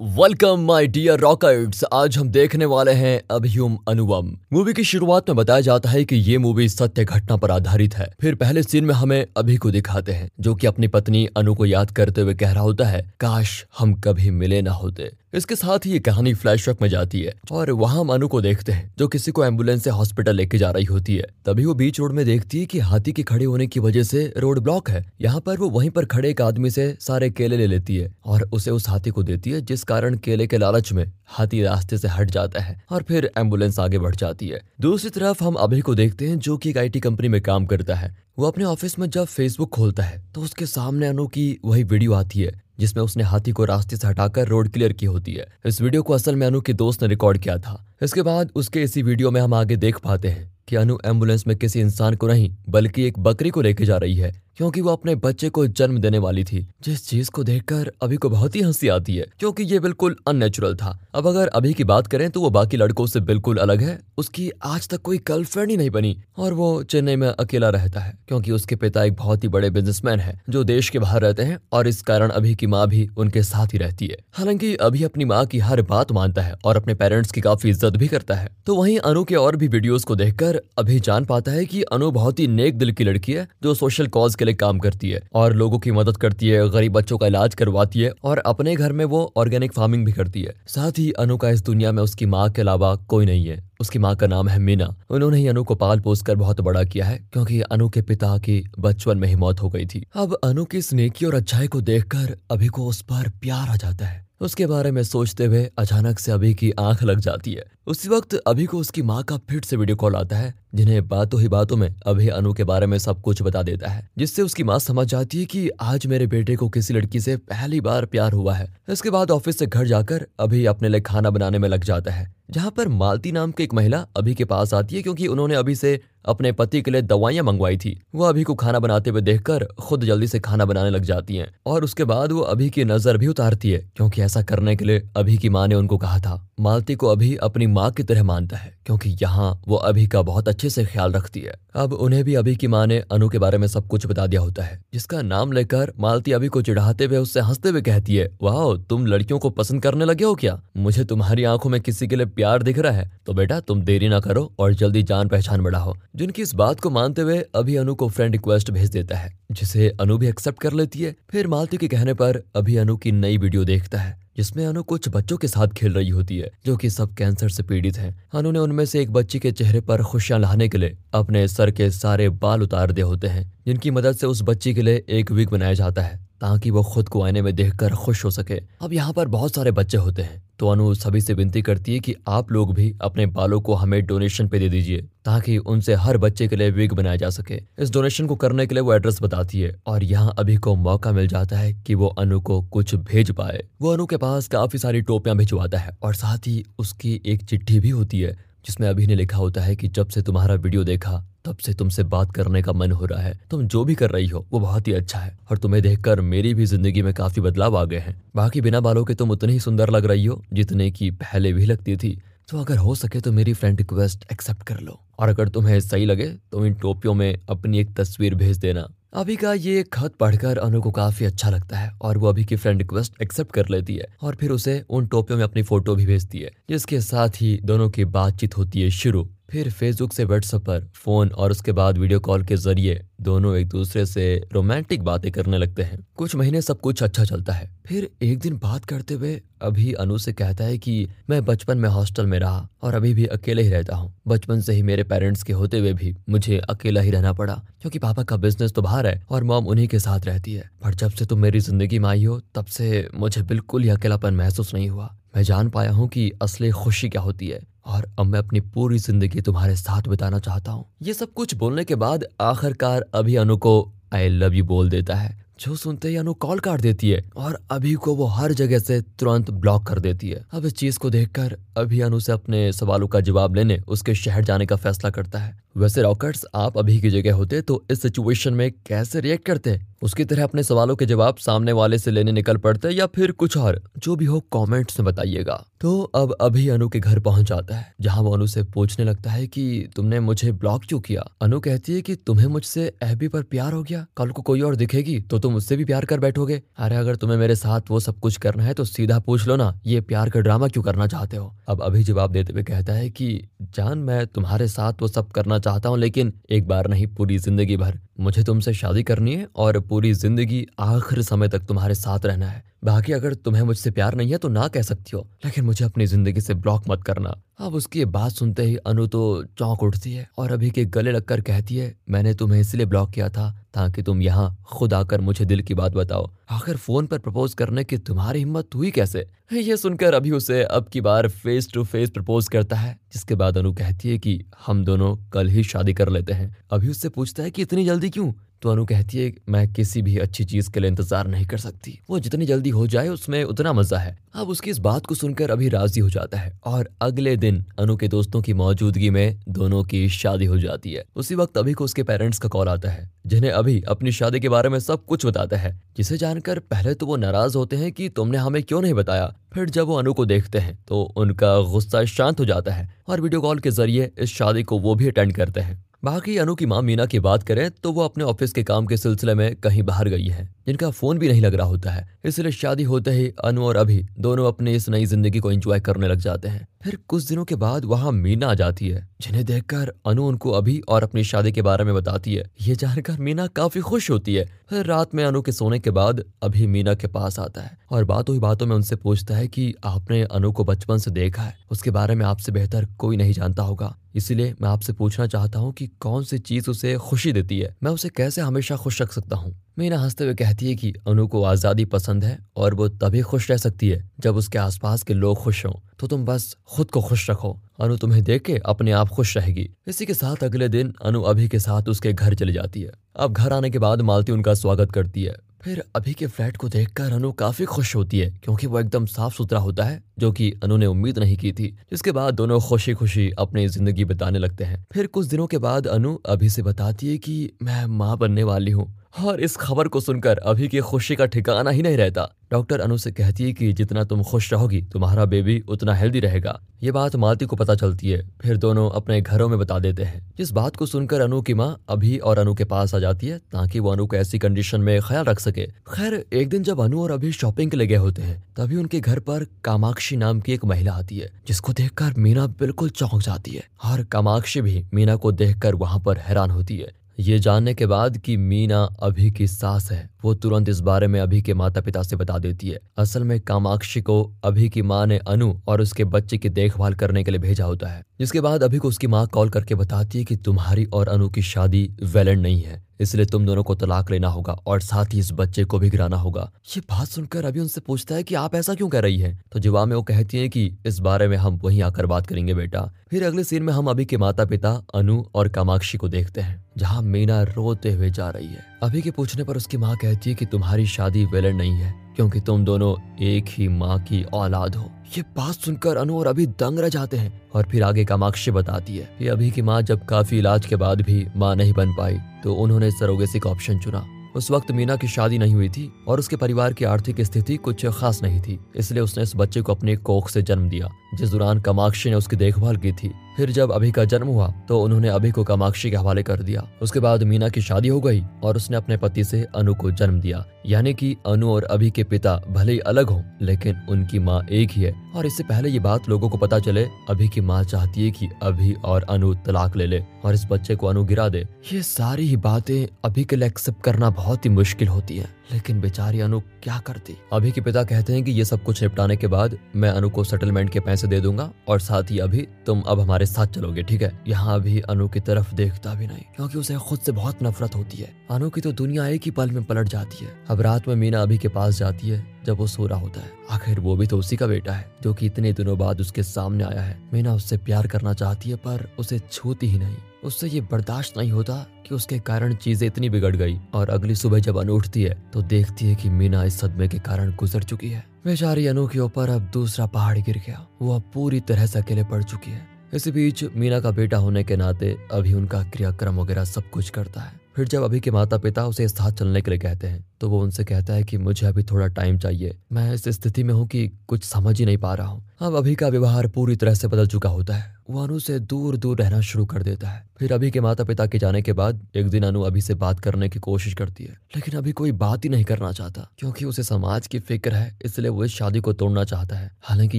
Welcome my dear रॉकर्ट्स आज हम देखने वाले हैं अभियुम अनुवम। मूवी की शुरुआत में बताया जाता है कि ये मूवी सत्य घटना पर आधारित है। फिर पहले सीन में हमें अभि को दिखाते हैं, जो कि अपनी पत्नी अनु को याद करते हुए कह रहा होता है, काश हम कभी मिले ना होते। इसके साथ ही ये कहानी फ्लैशबैक में जाती है और वहाँ हम अनु को देखते हैं, जो किसी को एंबुलेंस से हॉस्पिटल लेके जा रही होती है। तभी वो बीच रोड में देखती है कि हाथी के खड़े होने की वजह से रोड ब्लॉक है। यहाँ पर वो वहीं पर खड़े एक आदमी से सारे केले ले लेती है और उसे उस हाथी को देती है, जिस कारण केले के लालच में हाथी रास्ते से हट जाता है और फिर एंबुलेंस आगे बढ़ जाती है। दूसरी तरफ़ हम अभी को देखते हैं, जो की एक आईटी कंपनी में काम करता है। वो अपने ऑफ़िस में जब फेसबुक खोलता है तो उसके सामने अनु की वही वीडियो आती है। जिसमें उसने हाथी को रास्ते से हटाकर रोड क्लियर की होती है। इस वीडियो को असल में अनु के दोस्त ने रिकॉर्ड किया था। इसके बाद उसके इसी वीडियो में हम आगे देख पाते हैं कि अनु एंबुलेंस में किसी इंसान को नहीं, बल्कि एक बकरी को लेके जा रही है। क्योंकि वो अपने बच्चे को जन्म देने वाली थी। जिस चीज़ को देखकर अभी को बहुत ही हँसी आती है, क्योंकि ये बिल्कुल अननेचुरल था। अब अगर अभी की बात करें तो वो बाकी लड़कों से बिल्कुल अलग है। उसकी आज तक कोई गर्लफ्रेंड ही नहीं बनी और वो चेन्नई में अकेला रहता है, क्योंकि उसके पिता एक बहुत ही बड़े बिजनेसमैन है, जो देश के बाहर रहते हैं और इस कारण अभी की माँ भी उनके साथ ही रहती है। हालाँकि अभी अपनी माँ की हर बात मानता है और अपने पेरेंट्स की काफ़ी इज़्ज़त भी करता है। तो वहीं अनु के और भी वीडियोस को देखकर अभी जान पाता है कि अनु बहुत ही नेक दिल की लड़की है, जो सोशल कॉज के लिए काम करती है और लोगों की मदद करती है, गरीब बच्चों का इलाज करवाती है और अपने घर में वो ऑर्गेनिक फ़ार्मिंग भी करती है। साथ ही अनु का इस दुनिया में उसकी माँ के अलावा कोई नहीं है। उसकी माँ का नाम है मीना। उन्होंने ही अनु को पाल पोस कर बहुत बड़ा किया है, क्योंकि अनु के पिता की बचपन में ही मौत हो गई थी। अब अनु की स्नेकी और अच्छाई को देखकर अभी को उस पर प्यार आ जाता है। उसके बारे में सोचते हुए अचानक से अभी की आँख लग जाती है। उसी वक्त अभी को उसकी माँ का फिर से वीडियो कॉल आता है, जिन्हें बातों ही बातों में अभी अनु के बारे में सब कुछ बता देता है, जिससे उसकी माँ समझ जाती है कि आज मेरे बेटे को किसी लड़की से पहली बार प्यार हुआ है। इसके बाद ऑफ़िस से घर जाकर अभी अपने लिए खाना बनाने में लग जाता है। जहाँ पर मालती नाम की एक महिला अभी के पास आती है क्योंकि उन्होंने अभी से अपने पति के लिए दवाइयाँ मंगवाई थी। वो अभी को खाना बनाते हुए देखकर खुद जल्दी से खाना बनाने लग जाती हैं और उसके बाद वो अभी की नज़र भी उतारती है क्योंकि ऐसा करने के लिए अभी की माँ ने उनको कहा था। मालती को अभी अपनी माँ की तरह मानता है क्योंकि यहाँ वो अभी का बहुत अच्छे से ख्याल रखती है। अब उन्हें भी अभी की माँ ने अनु के बारे में सब कुछ बता दिया होता है, जिसका नाम लेकर मालती अभी को चिढ़ाते हुए उससे हँसते हुए कहती है, वाह, तुम लड़कियों को पसंद करने लगे हो क्या? मुझे तुम्हारी आँखों में किसी के लिए प्यार दिख रहा है तो बेटा तुम देरी ना करो और जल्दी जान पहचान बढ़ाओ। जिनकी इस बात को मानते हुए अभी अनु को फ्रेंड रिक्वेस्ट भेज देता है, जिसे अनु भी एक्सेप्ट कर लेती है। फिर मालती के कहने पर अभी अनु की नई वीडियो देखता है, जिसमें अनु कुछ बच्चों के साथ खेल रही होती है, जो कि सब कैंसर से पीड़ित हैं। अनु ने उनमें से एक बच्ची के चेहरे पर खुशियाँ लाने के लिए अपने सर के सारे बाल उतार दिए होते हैं, जिनकी मदद से उस बच्ची के लिए एक विग बनाया जाता है, ताकि वो खुद को आईने में देखकर खुश हो सके। अब यहाँ पर बहुत सारे बच्चे होते हैं। तो अनु सभी से विनती करती है कि आप लोग भी अपने बालों को हमें डोनेशन पे दे दीजिए, ताकि उनसे हर बच्चे के लिए विग बनाया जा सके। इस डोनेशन को करने के लिए वो एड्रेस बताती है, और यहाँ अभी को मौका मिल जाता है कि वो अनु को कुछ भेज पाए। वो अनु के पास काफ़ी सारी टोपियाँ भिजवाता है, और साथ ही उसकी एक चिट्ठी भी होती है, जिसमें अभी ने लिखा होता है कि जब से तुम्हारा वीडियो देखा तब से तुमसे बात करने का मन हो रहा है। तुम जो भी कर रही हो, वो बहुत ही अच्छा है। और तुम्हें देखकर मेरी भी ज़िंदगी में काफ़ी बदलाव आ गए हैं। बाकी बिना बालों के तुम उतनी ही सुंदर लग रही हो, जितने की पहले भी लगती थी। तो अगर हो सके तो मेरी फ्रेंड रिक्वेस्ट एक्सेप्ट कर लो। और अगर तुम्हें सही लगे तो इन टोपियों में अपनी एक तस्वीर भेज देना। अभी का ये खत पढ़कर अनु को काफ़ी अच्छा लगता है, और वो अभी की फ्रेंड रिक्वेस्ट एक्सेप्ट कर लेती है। और फिर उसे उन टोपियों में अपनी फ़ोटो भी भेजती है, जिसके साथ ही दोनों की बातचीत होती है शुरू। फिर फेसबुक से व्हाट्सएप पर फ़ोन और उसके बाद वीडियो कॉल के ज़रिए दोनों एक दूसरे से रोमांटिक बातें करने लगते हैं। कुछ महीने सब कुछ अच्छा चलता है। फिर एक दिन बात करते हुए अभी अनु से कहता है कि मैं बचपन में हॉस्टल में रहा और अभी भी अकेले ही रहता हूँ। बचपन से ही मेरे पेरेंट्स के होते हुए भी मुझे अकेला ही रहना पड़ा, क्योंकि पापा का बिज़नेस तो बाहर है और मॉम उन्हीं के साथ रहती है। पर जब से तुम मेरी ज़िंदगी में आई हो, तब से मुझे बिल्कुल ही अकेलापन महसूस नहीं हुआ। मैं जान पाया हूँ कि असली खुशी क्या होती है। और अब मैं अपनी पूरी ज़िंदगी तुम्हारे साथ बिताना चाहता हूँ। ये सब कुछ बोलने के बाद आखिरकार अभी अनु को आई लव यू बोल देता है, जो सुनते ही अनु कॉल काट देती है और अभी को वो हर जगह से तुरंत ब्लॉक कर देती है। अब इस चीज़ को देखकर अभी अनु से अपने सवालों का जवाब लेने, उसके शहर जाने का फैसला करता है। वैसे रॉकेट्स आप अभी की जगह होते तो इस सिचुएशन में कैसे रिएक्ट करते? उसकी तरह अपने सवालों के जवाब सामने वाले से लेने निकल पड़ते या फिर कुछ और, जो भी हो कमेंट्स में बताइएगा। तो अब अभी अनु के घर पहुँच जाता है, जहाँ वो अनु से पूछने लगता है कि तुमने मुझे ब्लॉक क्यों किया? अनु कहती है कि तुम्हें मुझसे एहबी पर प्यार हो गया। कल को कोई और दिखेगी तो तुम उससे भी प्यार कर बैठोगे। अरे अगर तुम्हें मेरे साथ वो सब कुछ करना है तो सीधा पूछ लो ना, ये प्यार का ड्रामा क्यों करना चाहते हो? अब अभी जवाब देते हुए कहता है कि, जान, मैं तुम्हारे साथ वो सब करना चाहता हूँ, लेकिन एक बार नहीं, पूरी ज़िंदगी भर। मुझे तुमसे शादी करनी है और पूरी ज़िंदगी आखिर समय तक तुम्हारे साथ रहना है। बाकी अगर तुम्हें मुझसे प्यार नहीं है तो ना कह सकती हो, लेकिन मुझे अपनी ज़िंदगी से ब्लॉक मत करना। अब उसकी बात सुनते ही अनु तो चौंक उठती है और अभी के गले लगकर कहती है, मैंने तुम्हें इसलिए ब्लॉक किया था ताकि तुम यहाँ खुद आकर मुझे दिल की बात बताओ। आखिर फ़ोन पर प्रपोज करने की तुम्हारी हिम्मत हुई कैसे? ये सुनकर अभी उसे अब की बार फेस टू फेस प्रपोज करता है, जिसके बाद अनु कहती है कि हम दोनों कल ही शादी कर लेते हैं। अभी उससे पूछता है कि इतनी जल्दी क्यों? तो अनु कहती है, मैं किसी भी अच्छी चीज़ के लिए इंतज़ार नहीं कर सकती। वो जितनी जल्दी हो जाए, उसमें उतना मज़ा है। अब उसकी इस बात को सुनकर अभी राज़ी हो जाता है और अगले दिन अनु के दोस्तों की मौजूदगी में दोनों की शादी हो जाती है। उसी वक्त अभी को उसके पेरेंट्स का कॉल आता है, जिन्हें अभी अपनी शादी के बारे में सब कुछ बताता है, जिसे जानकर पहले तो वो नाराज़ होते हैं कि तुमने हमें क्यों नहीं बताया? फिर जब वो अनु को देखते हैं तो उनका गुस्सा शांत हो जाता है और वीडियो कॉल के ज़रिए इस शादी को वो भी अटेंड करते हैं। बाकी अनु की माँ मीना की बात करें तो वो अपने ऑफ़िस के काम के सिलसिले में कहीं बाहर गई है, जिनका फ़ोन भी नहीं लग रहा होता है। इसलिए शादी होते ही अनु और अभी दोनों अपने इस नई ज़िंदगी को एंजॉय करने लग जाते हैं। फिर कुछ दिनों के बाद वहाँ मीना आ जाती है, जिन्हें देखकर अनु उनको अभी और अपनी शादी के बारे में बताती है। ये जानकर मीना काफ़ी खुश होती है। फिर रात में अनु के सोने के बाद अभी मीना के पास आता है और बातों ही बातों में उनसे पूछता है की आपने अनु को बचपन से देखा है, उसके बारे में आपसे बेहतर कोई नहीं जानता होगा। इसीलिए मैं आपसे पूछना चाहता हूँ कि कौन सी चीज़ उसे खुशी देती है? मैं उसे कैसे हमेशा खुश रख सकता हूँ? मीना हँसते हुए कहती है कि अनु को आज़ादी पसंद है और वो तभी खुश रह सकती है जब उसके आसपास के लोग खुश हों। तो तुम बस खुद को खुश रखो। अनु तुम्हें देख के अपने आप खुश रहेगी। इसी के साथ अगले दिन अनु अभी के साथ उसके घर चली जाती है। अब घर आने के बाद मालती उनका स्वागत करती है। फिर अभी के फ्लैट को देखकर अनु काफ़ी खुश होती है, क्योंकि वो एकदम साफ़ सुथरा होता है, जो कि अनु ने उम्मीद नहीं की थी, जिसके बाद दोनों खुशी खुशी अपनी ज़िंदगी बिताने लगते हैं। फिर कुछ दिनों के बाद अनु अभी से बताती है कि मैं माँ बनने वाली हूँ। और इस खबर को सुनकर अभी की खुशी का ठिकाना ही नहीं रहता। डॉक्टर अनु से कहती है कि जितना तुम खुश रहोगी, तुम्हारा बेबी उतना हेल्दी रहेगा। ये बात मालती को पता चलती है। फिर दोनों अपने घरों में बता देते हैं। जिस बात को सुनकर अनु की माँ अभी और अनु के पास आ जाती है, ताकि वो अनु को ऐसी कंडीशन में ख्याल रख सके। खैर, एक दिन जब अनु और अभी शॉपिंग के लिए गए होते हैं, तभी उनके घर पर कामाक्षी नाम की एक महिला आती है, जिसको देखकर मीना बिल्कुल चौंक जाती है। और कामाक्षी भी मीना को देखकर वहाँ पर हैरान होती है। ये जानने के बाद कि मीना अभी की सास है। वो तुरंत इस बारे में अभी के माता पिता से बता देती है। असल में कामाक्षी को अभी की माँ ने अनु और उसके बच्चे की देखभाल करने के लिए भेजा होता है। जिसके बाद अभी को उसकी माँ कॉल करके बताती है कि तुम्हारी और अनु की शादी वैलेंट नहीं है, इसलिए तुम दोनों को तलाक लेना होगा और साथ ही इस बच्चे को भी गिराना होगा। ये बात सुनकर अभी उनसे पूछता है कि आप ऐसा क्यों कह रही हैं? तो जवाब में वो कहती है कि इस बारे में हम वहीं आकर बात करेंगे बेटा। फिर अगले सीन में हम अभी के माता पिता अनु और कामाक्षी को देखते हैं। जहाँ मीना रोते हुए जा रही है। अभी के पूछने पर उसकी माँ कहती है कि तुम्हारी शादी वेलन नहीं है, क्योंकि तुम दोनों एक ही माँ की औलाद हो। ये बात सुनकर अनु और अभी दंग रह जाते हैं और फिर आगे कामाक्षी बताती है कि अभी की माँ जब काफ़ी इलाज के बाद भी माँ नहीं बन पाई तो उन्होंने सरोगेसी का ऑप्शन चुना। उस वक्त मीना की शादी नहीं हुई थी और उसके परिवार की आर्थिक स्थिति कुछ खास नहीं थी, इसलिए उसने इस बच्चे को अपने कोख से जन्म दिया। जिस दौरान कामाक्षी ने उसकी देखभाल की थी, फिर जब अभी का जन्म हुआ तो उन्होंने अभी को कामाक्षी के हवाले कर दिया। उसके बाद मीना की शादी हो गई और उसने अपने पति से अनु को जन्म दिया। यानी कि अनु और अभी के पिता भले ही अलग हों, लेकिन उनकी माँ एक ही है। और इससे पहले ये बात लोगों को पता चले, अभी की माँ चाहती है कि अभी और अनु तलाक ले ले और इस बच्चे को अनु गिरा दे। ये सारी ही बातें अभी के लिए एक्सेप्ट करना बहुत ही मुश्किल होती है। लेकिन बेचारी अनु क्या करती? अभी के पिता कहते हैं कि ये सब कुछ निपटाने के बाद मैं अनु को सेटलमेंट के पैसे दे दूँगा और साथ ही अभी तुम अब हमारे साथ चलोगे, ठीक है? यहाँ अभी अनु की तरफ़ देखता भी नहीं, क्योंकि उसे खुद से बहुत नफरत होती है। अनु की तो दुनिया एक ही पल में पलट जाती है। अब रात में मीना अभी के पास जाती है। जब वो सो रहा होता है। आखिर वो भी तो उसी का बेटा है, जो कि इतने दिनों बाद उसके सामने आया है। मीना उससे प्यार करना चाहती है, पर उसे छूती ही नहीं। उससे ये बर्दाश्त नहीं होता कि उसके कारण चीज़ें इतनी बिगड़ गई। और अगली सुबह जब अनु उठती है तो देखती है कि मीना इस सदमे के कारण गुजर चुकी है। बेचारी अनु के ऊपर अब दूसरा पहाड़ गिर गया। वो अब पूरी तरह से अकेले पड़ चुकी है। इसी बीच मीना का बेटा होने के नाते अभी उनका क्रियाक्रम वगैरह सब कुछ करता है। फिर जब अभी के माता पिता उसे साथ चलने के लिए कहते हैं तो वो उनसे कहता है कि मुझे अभी थोड़ा टाइम चाहिए। मैं इस स्थिति में हूँ कि कुछ समझ ही नहीं पा रहा हूँ। अब अभी का व्यवहार पूरी तरह से बदल चुका होता है। वो अनु से दूर दूर रहना शुरू कर देता है। फिर अभी के माता पिता के जाने के बाद एक दिन अनु अभी से बात करने की कोशिश करती है। लेकिन अभी कोई बात ही नहीं करना चाहता, क्योंकि उसे समाज की फ़िक्र है, इसलिए वो इस शादी को तोड़ना चाहता है। हालाँकि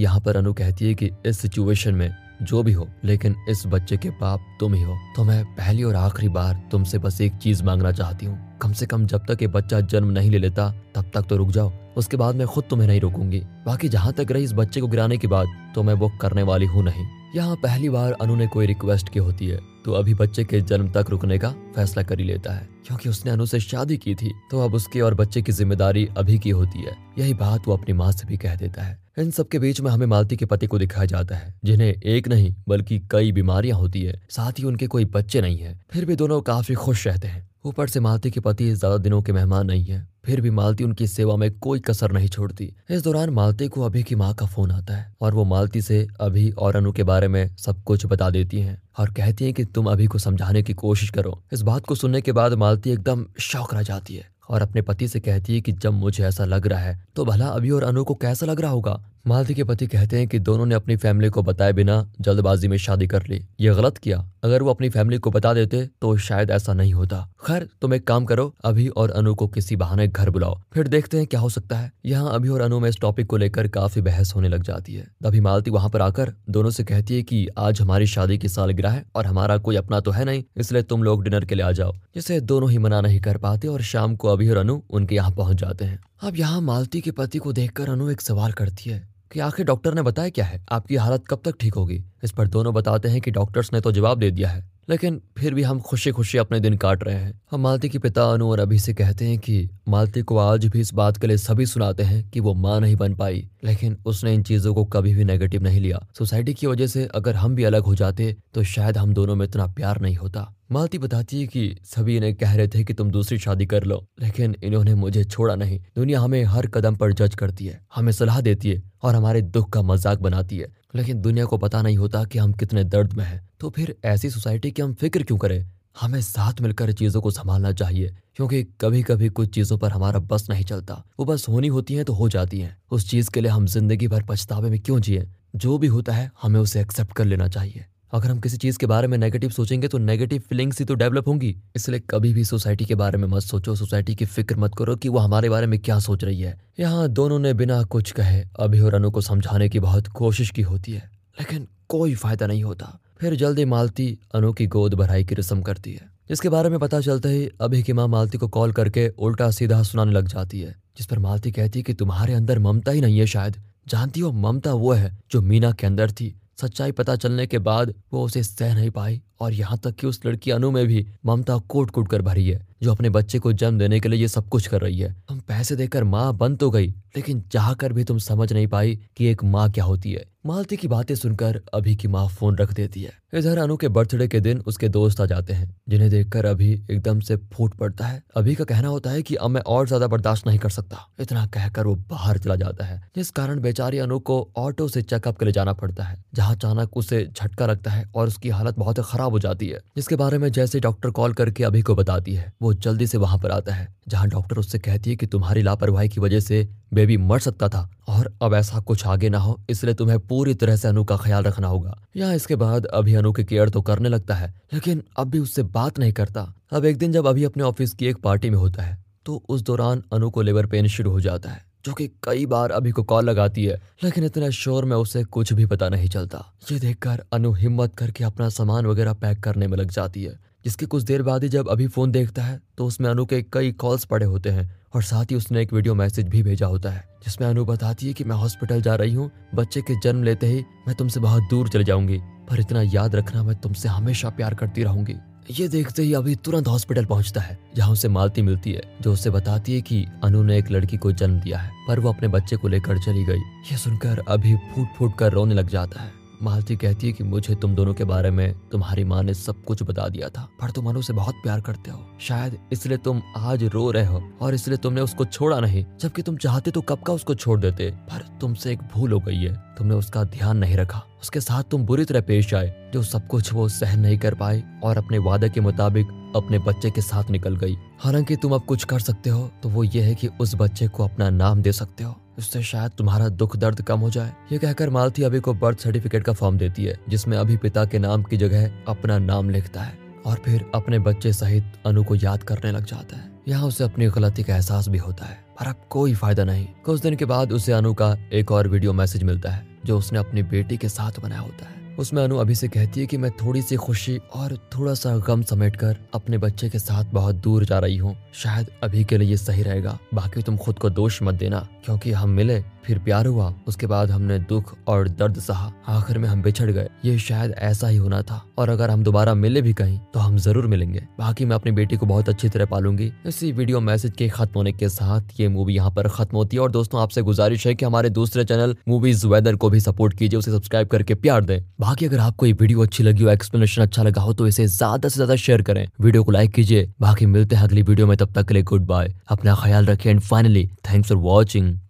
यहाँ पर अनु कहती है कि इस सिचुएशन में जो भी हो, लेकिन इस बच्चे के बाप तुम ही हो। तो मैं पहली और आखिरी बार तुमसे बस एक चीज़ मांगना चाहती हूँ। कम से कम जब तक ये बच्चा जन्म नहीं ले लेता, तब तक तो रुक जाओ। उसके बाद मैं खुद तुम्हें नहीं रोकूँगी। बाकी जहाँ तक रही इस बच्चे को गिराने की बात तो मैं वो करने वाली हूँ नहीं। यहाँ पहली बार अनु ने कोई रिक्वेस्ट की होती है तो अभी बच्चे के जन्म तक रुकने का फैसला कर ही लेता है। क्योंकि उसने अनु से शादी की थी तो अब उसके और बच्चे की ज़िम्मेदारी अभी की होती है। यही बात वो अपनी माँ से भी कह देता है। इन सबके बीच में हमें मालती के पति को दिखाया जाता है, जिन्हें एक नहीं, बल्कि कई बीमारियाँ होती है। साथ ही उनके कोई बच्चे नहीं है। फिर भी दोनों काफ़ी खुश रहते हैं। ऊपर से मालती के पति ज़्यादा दिनों के मेहमान नहीं है। फिर भी मालती उनकी सेवा में कोई कसर नहीं छोड़ती। इस दौरान मालती को अभी की माँ का फ़ोन आता है, और वो मालती से अभी और अनु के बारे में सब कुछ बता देती हैं, और कहती हैं कि तुम अभी को समझाने की कोशिश करो। इस बात को सुनने के बाद मालती एकदम शौक रह जाती है। और अपने पति से कहती है कि जब मुझे ऐसा लग रहा है तो भला अभी और अनु को कैसा लग रहा होगा? मालती के पति कहते हैं कि दोनों ने अपनी फैमिली को बताए बिना जल्दबाजी में शादी कर ली। ये गलत किया। अगर वो अपनी फैमिली को बता देते तो शायद ऐसा नहीं होता। खैर, तुम एक काम करो, अभी और अनु को किसी बहाने घर बुलाओ। फिर देखते हैं क्या हो सकता है। यहाँ अभी और अनु में इस टॉपिक को लेकर काफ़ी बहस होने लग जाती है। तभी मालती वहाँ पर आकर दोनों से कहती है की आज हमारी शादी की सालगिरह है और हमारा कोई अपना तो है नहीं, इसलिए तुम लोग डिनर के लिए आ जाओ। जिसे दोनों ही मना नहीं कर पाते और शाम को अभी और अनु उनके यहाँ पहुँच जाते हैं। अब यहाँ मालती के पति को देखकर अनु एक सवाल करती है। कि आखिर डॉक्टर ने बताया क्या है? आपकी हालत कब तक ठीक होगी? इस पर दोनों बताते हैं कि डॉक्टर्स ने तो जवाब दे दिया है, लेकिन फिर भी हम खुशी खुशी अपने दिन काट रहे हैं। हम मालती के पिता अनु और अभी से कहते हैं कि मालती को आज भी इस बात के लिए सभी सुनाते हैं कि वो माँ नहीं बन पाई, लेकिन उसने इन चीज़ों को कभी भी नेगेटिव नहीं लिया। सोसाइटी की वजह से अगर हम भी अलग हो जाते तो शायद हम दोनों में इतना प्यार नहीं होता। मालती बताती है कि सभी इन्हें कह रहे थे कि तुम दूसरी शादी कर लो, लेकिन इन्होंने मुझे छोड़ा नहीं। दुनिया हमें हर कदम पर जज करती है, हमें सलाह देती है और हमारे दुख का मज़ाक बनाती है। लेकिन दुनिया को पता नहीं होता कि हम कितने दर्द में हैं। तो फिर ऐसी सोसाइटी की हम फ़िक्र क्यों करें? हमें साथ मिलकर चीज़ों को संभालना चाहिए, क्योंकि कभी कभी कुछ चीज़ों पर हमारा बस नहीं चलता। वो बस होनी होती हैं तो हो जाती हैं। उस चीज़ के लिए हम ज़िंदगी भर पछतावे में क्यों जिए? जो भी होता है, हमें उसे एक्सेप्ट कर लेना चाहिए। अगर हम किसी चीज़ के बारे में नेगेटिव सोचेंगे तो नेगेटिव फीलिंग्स ही तो डेवलप होंगी। इसलिए कभी भी सोसाइटी के बारे में मत सोचो सोसाइटी की फ़िक्र मत करो कि वो हमारे बारे में क्या सोच रही है। यहाँ दोनों ने बिना कुछ कहे, अभी और अनु को समझाने की बहुत कोशिश की होती है, लेकिन कोई फ़ायदा नहीं होता। फिर जल्दी मालती अनु की गोद भराई की रस्म करती है, जिसके बारे में पता चलते ही अभी की माँ मालती को कॉल करके उल्टा सीधा सुनाने लग जाती है, जिस पर मालती कहती है कि तुम्हारे अंदर ममता ही नहीं है शायद। जानती हो, ममता वो है जो मीना के अंदर थी सच्चाई पता चलने के बाद वो उसे सह नहीं पाई और यहाँ तक कि उस लड़की अनु में भी ममता कोट कोट कर भरी है, जो अपने बच्चे को जन्म देने के लिए ये सब कुछ कर रही है। तुम पैसे देकर माँ बन तो गई, लेकिन चाह कर भी तुम समझ नहीं पाई कि एक माँ क्या होती है। मालती की बातें सुनकर अभी की माँ फ़ोन रख देती है। इधर अनु के बर्थडे के दिन उसके दोस्त आ जाते हैं, जिन्हें देखकर अभी एकदम से फूट पड़ता है। अभी का कहना होता है कि अब मैं और ज़्यादा बर्दाश्त नहीं कर सकता। इतना कहकर वो बाहर चला जाता है, जिस कारण बेचारी अनु को ऑटो से चेकअप के लिए जाना पड़ता है, जहाँ अचानक उसे झटका लगता है और उसकी हालत बहुत खराब हो जाती है। जिसके बारे में जैसे डॉक्टर कॉल करके अभी को बताती है, वो जल्दी से वहाँ पर आता है। जहाँ डॉक्टर उससे कहती है कि तुम्हारी लापरवाही की वजह से बेबी मर सकता था और अब ऐसा कुछ आगे ना हो, इसलिए तुम्हें पूरी तरह से अनु का ख्याल रखना होगा। यहाँ इसके बाद अभी अनु की केयर तो करने लगता है, लेकिन अब भी उससे बात नहीं करता। अब एक दिन जब अभी अपने ऑफ़िस की एक पार्टी में होता है तो उस दौरान अनु को लेबर पेन शुरू हो जाता है, जो कि कई बार अभी को कॉल लगाती है, लेकिन इतने शोर में उसे कुछ भी पता नहीं चलता। ये देखकर अनु हिम्मत करके अपना सामान वगैरह पैक करने में लग जाती है। जिसके कुछ देर बाद ही जब अभी फ़ोन देखता है तो उसमें अनु के कई कॉल्स पड़े होते हैं और साथ ही उसने एक वीडियो मैसेज भी भेजा होता है, जिसमें अनु बताती है कि मैं हॉस्पिटल जा रही हूँ, बच्चे के जन्म लेते ही मैं तुमसे बहुत दूर चले जाऊँगी, पर इतना याद रखना मैं तुमसे हमेशा प्यार करती रहूँगी। ये देखते ही अभी तुरंत हॉस्पिटल पहुँचता है, जहाँ उसे मालती मिलती है, जो उसे बताती है कि अनु ने एक लड़की को जन्म दिया है, पर वो अपने बच्चे को लेकर चली गई। ये सुनकर अभी फूट फूट कर रोने लग जाता है। मालती कहती है कि मुझे तुम दोनों के बारे में तुम्हारी माँ ने सब कुछ बता दिया था, पर तुम अनु से बहुत प्यार करते हो। शायद इसलिए तुम आज रो रहे हो, और इसलिए तुमने उसको छोड़ा नहीं, जबकि तुम चाहते तो कब का उसको छोड़ देते, पर तुमसे एक भूल हो गई है। तुमने उसका ध्यान नहीं रखा। उसके साथ तुम बुरी तरह पेश आए, जो सब कुछ वो सहन नहीं कर पाए, और अपने वादे के मुताबिक अपने बच्चे के साथ निकल गई। हालाँकि तुम अब कुछ कर सकते हो तो वो ये है कि उस बच्चे को अपना नाम दे सकते हो। उससे शायद तुम्हारा दुख दर्द कम हो जाए। ये कहकर मालती अभी को बर्थ सर्टिफिकेट का फॉर्म देती है, जिसमें अभी पिता के नाम की जगह अपना नाम लिखता है और फिर अपने बच्चे सहित अनु को याद करने लग जाता है। यहाँ उसे अपनी गलती का एहसास भी होता है, पर अब कोई फ़ायदा नहीं। कुछ दिन के बाद उसे अनु का एक और वीडियो मैसेज मिलता है, जो उसने अपनी बेटी के साथ बनाया होता है। उसमें अनु अभी से कहती है कि मैं थोड़ी सी खुशी और थोड़ा सा गम समेटकर अपने बच्चे के साथ बहुत दूर जा रही हूँ। शायद अभी के लिए सही रहेगा। बाकी तुम खुद को दोष मत देना, क्योंकि हम मिले फिर प्यार हुआ। उसके बाद हमने दुख और दर्द सहा। आखिर में हम बिछड़ गए। ये शायद ऐसा ही होना था। और अगर हम दोबारा मिले भी कहीं तो हम ज़रूर मिलेंगे। बाकी मैं अपनी बेटी को बहुत अच्छी तरह पालूँगी। इसी वीडियो मैसेज के खत्म होने के साथ ये मूवी यहाँ पर खत्म होती है। और दोस्तों, आपसे गुजारिश है की हमारे दूसरे चैनल मूवीज़ वेदर को भी सपोर्ट कीजिए। उसे सब्सक्राइब करके प्यार दें। बाकी अगर आपको ये वीडियो अच्छी लगी हो एक्सप्लेनेशन अच्छा लगा हो तो इसे ज़्यादा से ज़्यादा शेयर करें। वीडियो को लाइक कीजिए। बाकी मिलते हैं अगली वीडियो में। तब तक के लिए गुड बाय अपना ख्याल रखें। And finally thanks for watching